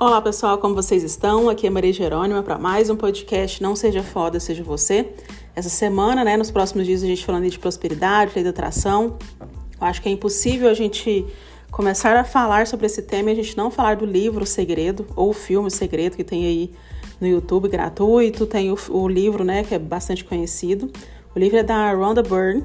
Olá pessoal, como vocês estão? Aqui é Maria Jerônima para mais um podcast Não Seja Foda, Seja Você. Essa semana, né, nos próximos dias, a gente falando de prosperidade, lei da atração. Eu acho que é impossível a gente começar a falar sobre esse tema e a gente não falar do livro Segredo, ou o filme Segredo, que tem aí no YouTube gratuito. Tem o, o livro, né, que é bastante conhecido. O livro é da Rhonda Byrne,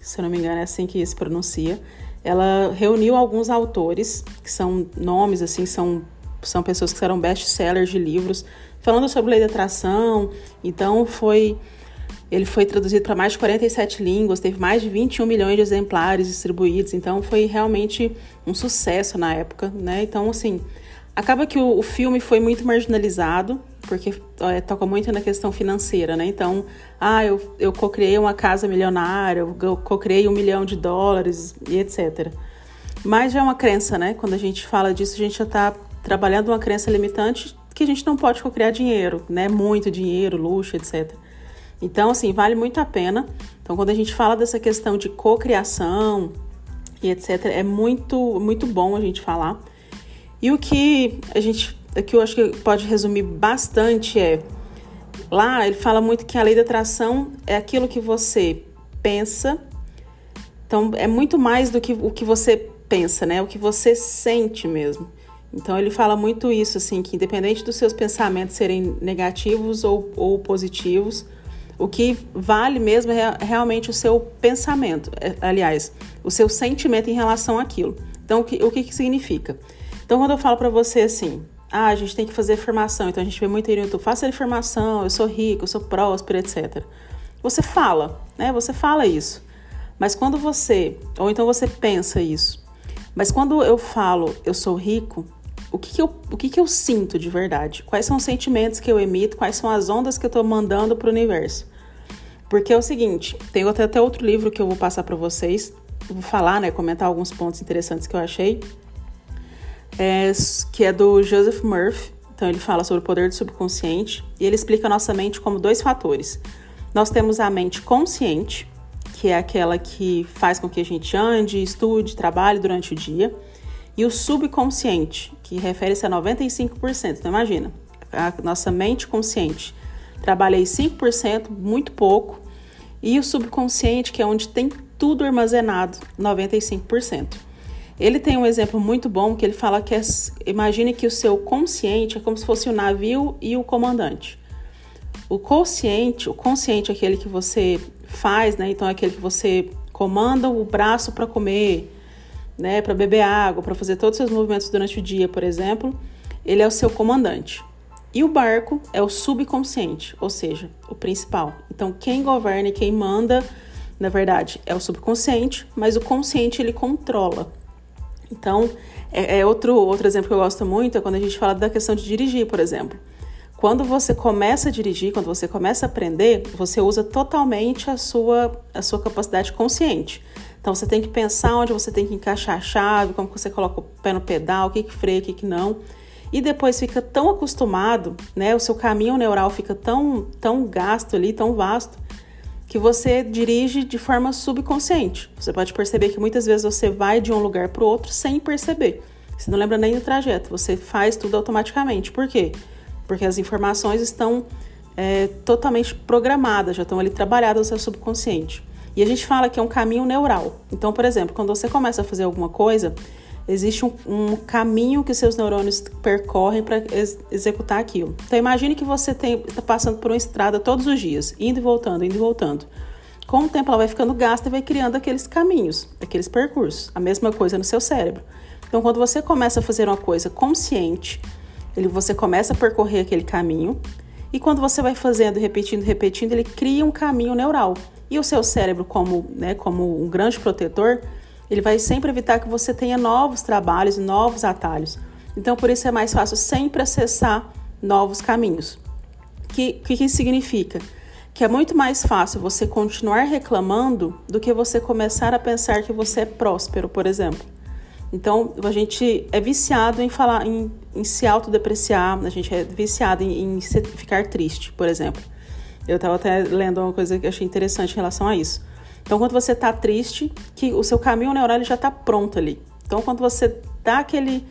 se eu não me engano é assim que se pronuncia. Ela reuniu alguns autores, que são nomes, assim, são são pessoas que serão best-sellers de livros falando sobre lei da atração. Então foi ele foi traduzido para mais de 47 línguas, teve mais de 21 milhões de exemplares distribuídos, então foi realmente um sucesso na época, né? Então, assim, acaba que o, o filme foi muito marginalizado, porque é, toca muito na questão financeira, né? Então, ah, eu, eu co-criei uma casa milionária, eu co-criei um milhão de dólares e etc. Mas já é uma crença, né? Quando a gente fala disso, a gente já está trabalhando uma crença limitante que a gente não pode criar dinheiro, né? Muito dinheiro, luxo, etc. Então, assim, vale muito a pena. Então, quando a gente fala dessa questão de cocriação e etc, é muito, muito bom a gente falar. E o que a gente, que eu acho que pode resumir bastante é lá ele fala muito que a lei da atração é aquilo que você pensa. Então, é muito mais do que o que você pensa, né? O que você sente mesmo. Então ele fala muito isso, assim, que independente dos seus pensamentos serem negativos ou, ou positivos, o que vale mesmo é realmente o seu pensamento, é, aliás, o seu sentimento em relação àquilo. Então, o que, o que, que significa? Então, quando eu falo para você assim, ah, a gente tem que fazer formação, então a gente vê muito no YouTube, faça a formação, eu sou rico, eu sou próspero, etc. Você fala, né? Você fala isso. Mas quando você, ou então você pensa isso, mas quando eu falo eu sou rico, o que, que eu, o que, que eu sinto de verdade? Quais são os sentimentos que eu emito? Quais são as ondas que eu estou mandando para o universo? Porque é o seguinte, tem até, até outro livro que eu vou passar para vocês, vou falar, né, comentar alguns pontos interessantes que eu achei, é, que é do Joseph Murphy. Então ele fala sobre o poder do subconsciente e ele explica a nossa mente como dois fatores. Nós temos a mente consciente, que é aquela que faz com que a gente ande, estude, trabalhe durante o dia e o subconsciente, que refere-se a 95%. Então, imagina, a nossa mente consciente trabalha aí 5%, muito pouco, e o subconsciente, que é onde tem tudo armazenado, 95%. Ele tem um exemplo muito bom que ele fala que é, imagine que o seu consciente é como se fosse o navio e o comandante. O consciente, o consciente é aquele que você faz, né? Então é aquele que você comanda o braço para comer, né, para beber água, para fazer todos os seus movimentos durante o dia, por exemplo, ele é o seu comandante. E o barco é o subconsciente, ou seja, o principal. Então, quem governa e quem manda, na verdade, é o subconsciente, mas o consciente ele controla. Então, é, é outro, outro exemplo que eu gosto muito é quando a gente fala da questão de dirigir, por exemplo. Quando você começa a dirigir, quando você começa a aprender, você usa totalmente a sua, a sua capacidade consciente. Então você tem que pensar onde você tem que encaixar a chave, como você coloca o pé no pedal, o que, que freia, o que, que não. E depois fica tão acostumado, né? O seu caminho neural fica tão, tão gasto ali, tão vasto, que você dirige de forma subconsciente. Você pode perceber que muitas vezes você vai de um lugar para o outro sem perceber. Você não lembra nem do trajeto, você faz tudo automaticamente. Por quê? Porque as informações estão é, totalmente programadas, já estão ali trabalhadas no seu subconsciente. E a gente fala que é um caminho neural. Então, por exemplo, quando você começa a fazer alguma coisa, existe um, um caminho que seus neurônios percorrem para ex executar aquilo. Então, imagine que você está passando por uma estrada todos os dias, indo e voltando, indo e voltando. Com o tempo, ela vai ficando gasta e vai criando aqueles caminhos, aqueles percursos. A mesma coisa no seu cérebro. Então, quando você começa a fazer uma coisa consciente, ele, você começa a percorrer aquele caminho, e quando você vai fazendo, repetindo, repetindo, ele cria um caminho neural. E o seu cérebro, como, né, como um grande protetor, ele vai sempre evitar que você tenha novos trabalhos novos atalhos. Então, por isso é mais fácil sempre acessar novos caminhos. O que, que, que significa? Que é muito mais fácil você continuar reclamando do que você começar a pensar que você é próspero, por exemplo. Então, a gente é viciado em falar, em, em se autodepreciar, a gente é viciado em, em ficar triste, por exemplo. Eu estava até lendo uma coisa que eu achei interessante em relação a isso. Então, quando você está triste, que o seu caminho neural já está pronto ali. Então, quando você dá aquele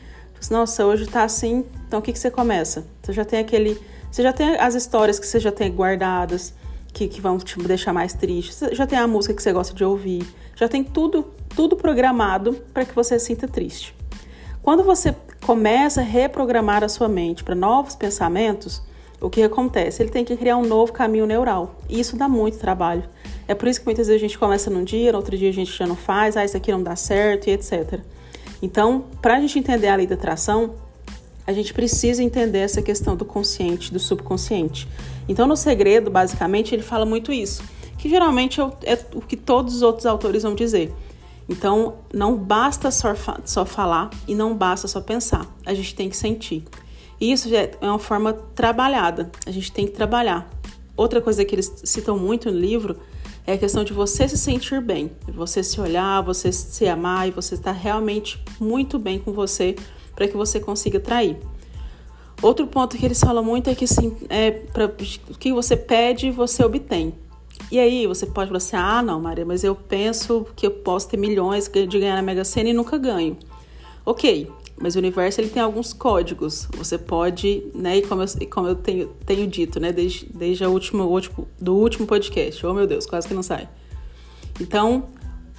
Nossa, hoje tá assim, então o que, que você começa? Você já tem aquele. Você já tem as histórias que você já tem guardadas, que, que vão te deixar mais triste. Você já tem a música que você gosta de ouvir. Já tem tudo, tudo programado para que você se sinta triste. Quando você começa a reprogramar a sua mente para novos pensamentos, o que acontece? Ele tem que criar um novo caminho neural. E isso dá muito trabalho. É por isso que muitas vezes a gente começa num dia, no outro dia a gente já não faz, ah, isso aqui não dá certo e etc. Então, para a gente entender a lei da atração, a gente precisa entender essa questão do consciente, do subconsciente. Então, no segredo, basicamente, ele fala muito isso, que geralmente é o que todos os outros autores vão dizer. Então, não basta só, só falar e não basta só pensar, a gente tem que sentir. E isso é uma forma trabalhada, a gente tem que trabalhar. Outra coisa que eles citam muito no livro é a questão de você se sentir bem, você se olhar, você se amar e você estar realmente muito bem com você para que você consiga trair. Outro ponto que eles falam muito é que assim, é para o que você pede, você obtém. E aí você pode falar assim: ah, não, Maria, mas eu penso que eu posso ter milhões de ganhar na Mega Sena e nunca ganho. Ok, mas o universo ele tem alguns códigos. Você pode, né? E como eu, como eu tenho, tenho dito, né? Desde, desde a última, o último, do último podcast. Oh meu Deus, quase que não sai. Então,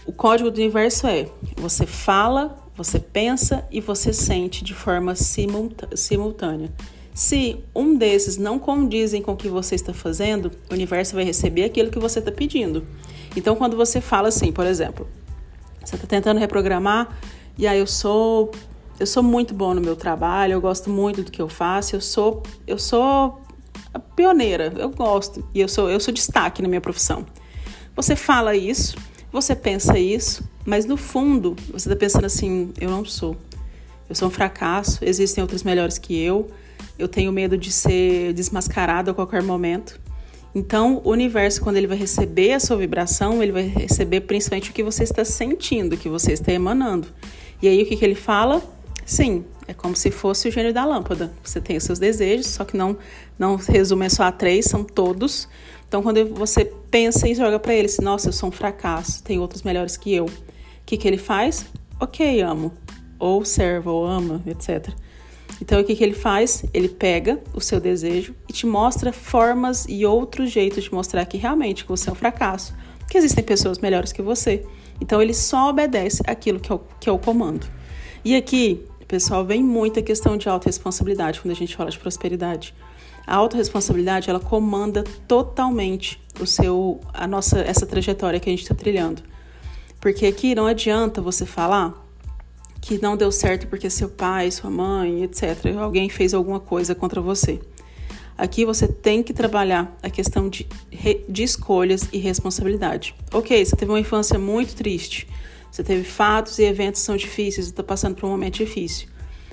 o código do universo é: você fala, você pensa e você sente de forma simultânea. Se um desses não condizem com o que você está fazendo, o universo vai receber aquilo que você está pedindo. Então, quando você fala assim, por exemplo, você está tentando reprogramar e aí eu sou eu sou muito bom no meu trabalho, eu gosto muito do que eu faço, eu sou eu sou pioneira, eu gosto e eu sou eu sou destaque na minha profissão. Você fala isso, você pensa isso, mas no fundo você está pensando assim, eu não sou. Eu sou um fracasso, existem outros melhores que eu eu tenho medo de ser desmascarado a qualquer momento. Então, o universo, quando ele vai receber a sua vibração, ele vai receber principalmente o que você está sentindo, o que você está emanando. E aí, o que, que ele fala? Sim, é como se fosse o gênio da lâmpada. Você tem os seus desejos, só que não, não resume só a três, são todos. Então, quando você pensa e joga para ele, assim, nossa, eu sou um fracasso, tem outros melhores que eu. O que, que ele faz? Ok, amo. Ou servo, ou ama, etc. Então, o que, que ele faz? Ele pega o seu desejo e te mostra formas e outros jeitos de mostrar que realmente você é um fracasso, que existem pessoas melhores que você. Então, ele só obedece aquilo que é o, que é o comando. E aqui, pessoal, vem muita questão de autorresponsabilidade quando a gente fala de prosperidade. A autorresponsabilidade, ela comanda totalmente o seu, a nossa, essa trajetória que a gente está trilhando. Porque aqui não adianta você falar que não deu certo porque seu pai, sua mãe, etc., alguém fez alguma coisa contra você. Aqui você tem que trabalhar a questão de, de escolhas e responsabilidade. Ok, você teve uma infância muito triste, você teve fatos e eventos são difíceis, está passando por um momento difícil.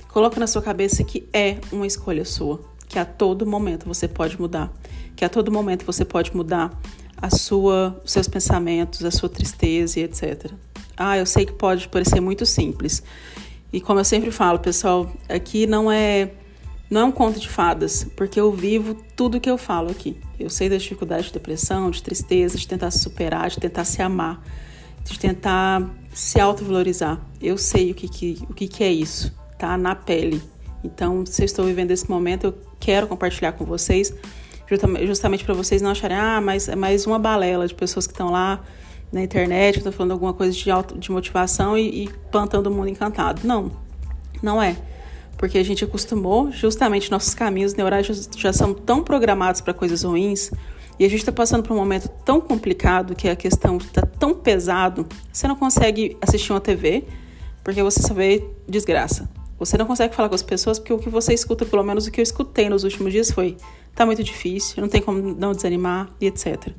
Coloca na sua cabeça que é uma escolha sua, que a todo momento você pode mudar, que a todo momento você pode mudar a sua, os seus pensamentos, a sua tristeza e etc. Ah, eu sei que pode parecer muito simples. E como eu sempre falo, pessoal, aqui não é não é um conto de fadas, porque eu vivo tudo que eu falo aqui. Eu sei das dificuldades de depressão, de tristeza, de tentar se superar, de tentar se amar, de tentar se autovalorizar. Eu sei o que, que, o que, que é isso, tá? Na pele. Então, se eu estou vivendo esse momento, eu quero compartilhar com vocês, justamente para vocês não acharem, ah, mas é mais uma balela de pessoas que estão lá na internet, estou falando alguma coisa de, auto, de motivação e, e plantando o mundo encantado. Não, não é. Porque a gente acostumou, justamente nossos caminhos neurais já são tão programados para coisas ruins e a gente está passando por um momento tão complicado que a questão está tão pesado, você não consegue assistir uma TV porque você só vê desgraça. Você não consegue falar com as pessoas porque o que você escuta, pelo menos o que eu escutei nos últimos dias foi: tá muito difícil, não tem como não desanimar e etc.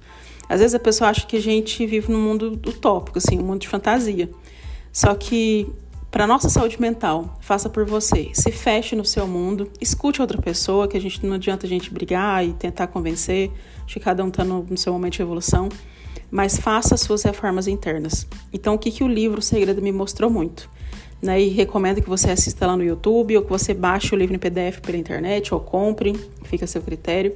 Às vezes a pessoa acha que a gente vive num mundo utópico, assim, um mundo de fantasia. Só que para nossa saúde mental, faça por você. Se feche no seu mundo, escute outra pessoa, que a gente não adianta a gente brigar e tentar convencer, de que cada um está no, no, seu momento de evolução, mas faça as suas reformas internas. Então, o que, que o livro O Segredo me mostrou muito? Né, e recomendo que você assista lá no YouTube ou que você baixe o livro em PDF pela internet ou compre, fica a seu critério.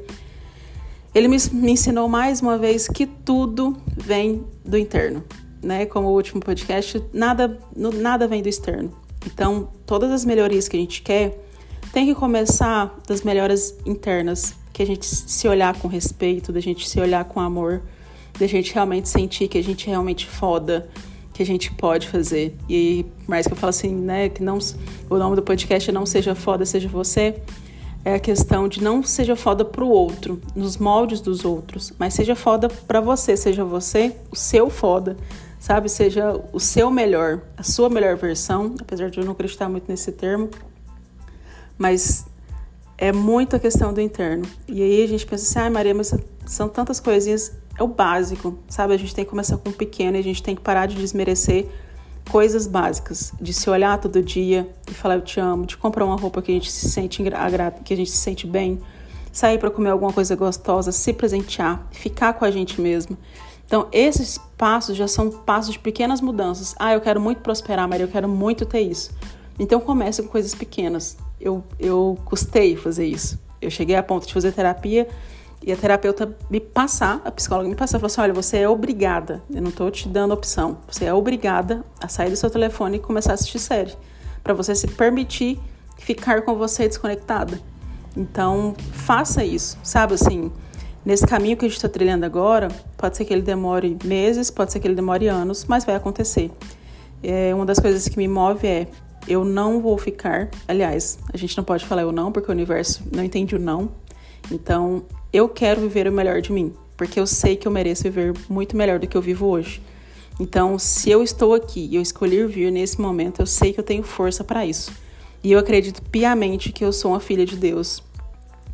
Ele me, me ensinou mais uma vez que tudo vem do interno, né? Como o último podcast, nada, nada vem do externo, Então, todas as melhorias que a gente quer tem que começar das melhoras internas, que a gente se olhar com respeito, da gente se olhar com amor, da gente realmente sentir que a gente é realmente foda, que a gente pode fazer. E mais que eu falo assim, né, que não o nome do podcast é não seja foda, seja você, é a questão de não seja foda pro outro, nos moldes dos outros, mas seja foda para você, seja você o seu foda, sabe? Seja o seu melhor, a sua melhor versão, apesar de eu não acreditar muito nesse termo, mas é muito a questão do interno. E aí a gente pensa assim, ai ah, Maria, mas são tantas coisinhas, é o básico, sabe? A gente tem que começar com o pequeno a gente tem que parar de desmerecer coisas básicas, de se olhar todo dia e falar eu te amo, de comprar uma roupa que a gente se sente que a gente se sente bem, sair para comer alguma coisa gostosa, se presentear, ficar com a gente mesmo. Então, esses passos já são passos de pequenas mudanças. Ah, eu quero muito prosperar, Maria, eu quero muito ter isso. Então, comece com coisas pequenas. Eu, eu custei fazer isso. Eu cheguei a ponto de fazer terapia e a terapeuta me passar, a psicóloga me passar, falou assim: olha, você é obrigada, eu não estou te dando opção, você é obrigada a sair do seu telefone e começar a assistir série, para você se permitir ficar com você desconectada. Então, faça isso, sabe assim? Nesse caminho que a gente está trilhando agora, pode ser que ele demore meses, pode ser que ele demore anos, mas vai acontecer. É, uma das coisas que me move é eu não vou ficar. Aliás, a gente não pode falar eu não, porque o universo não entende o não. Então, eu quero viver o melhor de mim, porque eu sei que eu mereço viver muito melhor do que eu vivo hoje. Então, se eu estou aqui e eu escolher vir nesse momento, eu sei que eu tenho força para isso. E eu acredito piamente que eu sou uma filha de Deus,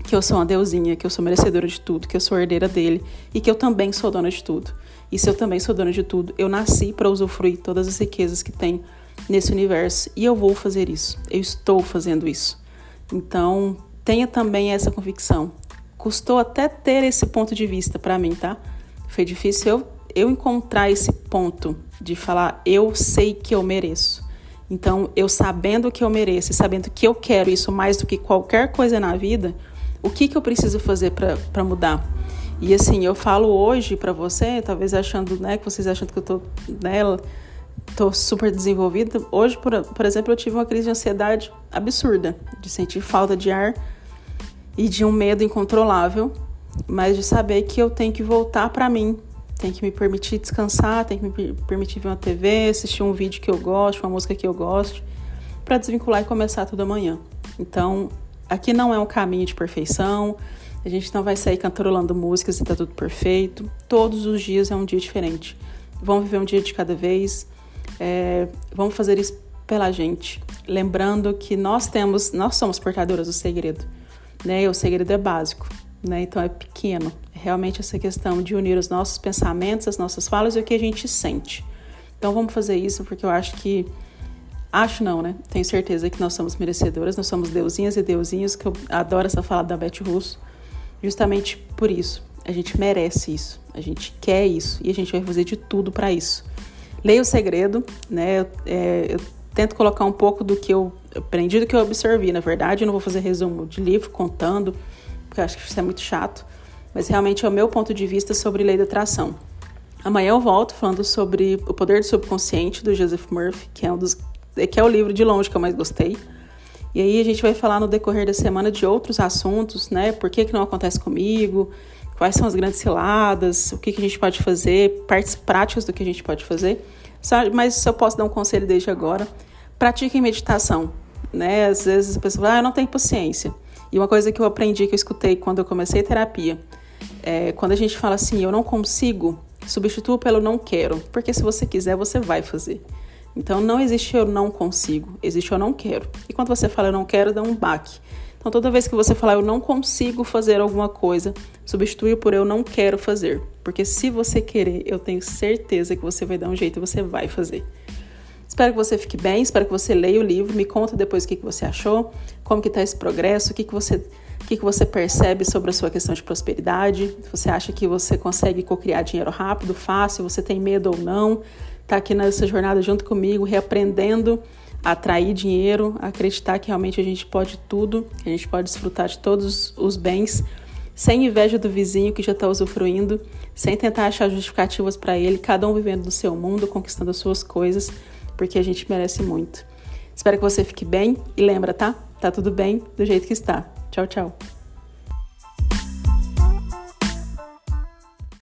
que eu sou uma deusinha, que eu sou merecedora de tudo, que eu sou herdeira dele e que eu também sou dona de tudo. E se eu também sou dona de tudo, eu nasci para usufruir todas as riquezas que tem nesse universo e eu vou fazer isso. Eu estou fazendo isso. Então, tenha também essa convicção. Custou até ter esse ponto de vista para mim, tá? Foi difícil eu, eu encontrar esse ponto de falar, eu sei que eu mereço. Então, eu sabendo que eu mereço e sabendo que eu quero isso mais do que qualquer coisa na vida, o que, que eu preciso fazer para mudar? E assim, eu falo hoje para você, talvez achando, né, que vocês achando que eu tô nela, né, tô super desenvolvida. Hoje, por, por exemplo, eu tive uma crise de ansiedade absurda, de sentir falta de ar e de um medo incontrolável, mas de saber que eu tenho que voltar para mim, tem que me permitir descansar, tem que me permitir ver uma TV, assistir um vídeo que eu gosto, uma música que eu gosto, para desvincular e começar tudo amanhã. Então, aqui não é um caminho de perfeição, a gente não vai sair cantarolando músicas e tá tudo perfeito. Todos os dias é um dia diferente. Vamos viver um dia de cada vez. É, vamos fazer isso pela gente, lembrando que nós temos, nós somos portadoras do segredo né? O segredo é básico, né? Então é pequeno. Realmente essa questão de unir os nossos pensamentos, as nossas falas e o que a gente sente. Então vamos fazer isso porque eu acho que acho não, né? Tenho certeza que nós somos merecedoras, nós somos deusinhas e deusinhos, que eu adoro essa fala da Beth Russo, justamente por isso. A gente merece isso, a gente quer isso e a gente vai fazer de tudo para isso. Leia o segredo, né? É, eu tento colocar um pouco do que eu aprendi, do que eu absorvi. Na verdade, eu não vou fazer resumo de livro contando, porque eu acho que isso é muito chato, mas realmente é o meu ponto de vista sobre lei da atração. Amanhã eu volto falando sobre O Poder do Subconsciente, do Joseph Murphy, que é um dos que é o livro de longe que eu mais gostei. E aí a gente vai falar no decorrer da semana de outros assuntos, né? Por que, que não acontece comigo? Quais são as grandes ciladas? O que, que a gente pode fazer? Partes práticas do que a gente pode fazer. Mas se eu posso dar um conselho desde agora, pratiquem meditação. Né? Às vezes a pessoa fala, ah, eu não tenho paciência. E uma coisa que eu aprendi, que eu escutei quando eu comecei terapia, é quando a gente fala assim, eu não consigo, substitua pelo não quero. Porque se você quiser, você vai fazer. Então não existe eu não consigo, existe eu não quero. E quando você fala eu não quero, dá um baque. Então toda vez que você falar eu não consigo fazer alguma coisa, substitui por eu não quero fazer. Porque se você querer, eu tenho certeza que você vai dar um jeito e você vai fazer. Espero que você fique bem, espero que você leia o livro, me conta depois o que, que você achou, como que está esse progresso, o que, que você o que, que você percebe sobre a sua questão de prosperidade? Você acha que você consegue cocriar dinheiro rápido, fácil? Você tem medo ou não? Está aqui nessa jornada junto comigo, reaprendendo a atrair dinheiro, a acreditar que realmente a gente pode tudo, que a gente pode desfrutar de todos os bens sem inveja do vizinho que já está usufruindo, sem tentar achar justificativas para ele, cada um vivendo no seu mundo, conquistando as suas coisas, porque a gente merece muito. Espero que você fique bem e lembra, tá? Tá tudo bem do jeito que está. Tchau, tchau.